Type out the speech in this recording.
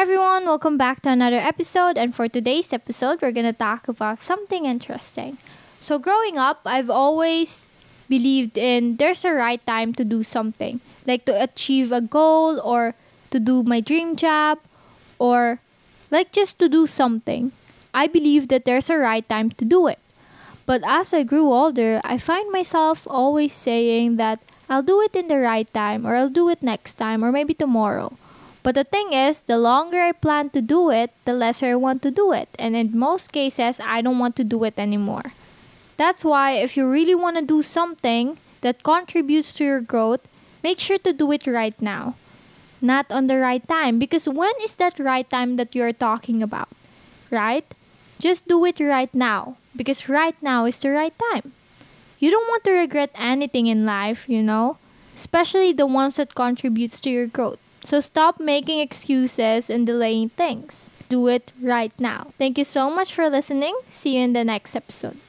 Hi everyone, welcome back to another episode. And for today's episode, we're gonna talk about something interesting. So, growing up, I've always believed in there's a right time to do something, like to achieve a goal or to do my dream job or like just to do something. I believe that there's a right time to do it. But as I grew older, I find myself always saying that I'll do it in the right time or I'll do it next time or maybe tomorrow. But the thing is, the longer I plan to do it, the lesser I want to do it. And in most cases, I don't want to do it anymore. That's why if you really want to do something that contributes to your growth, make sure to do it right now. Not on the right time. Because when is that right time that you're talking about? Right? Just do it right now. Because right now is the right time. You don't want to regret anything in life, you know? Especially the ones that contributes to your growth. So stop making excuses and delaying things. Do it right now. Thank you so much for listening. See you in the next episode.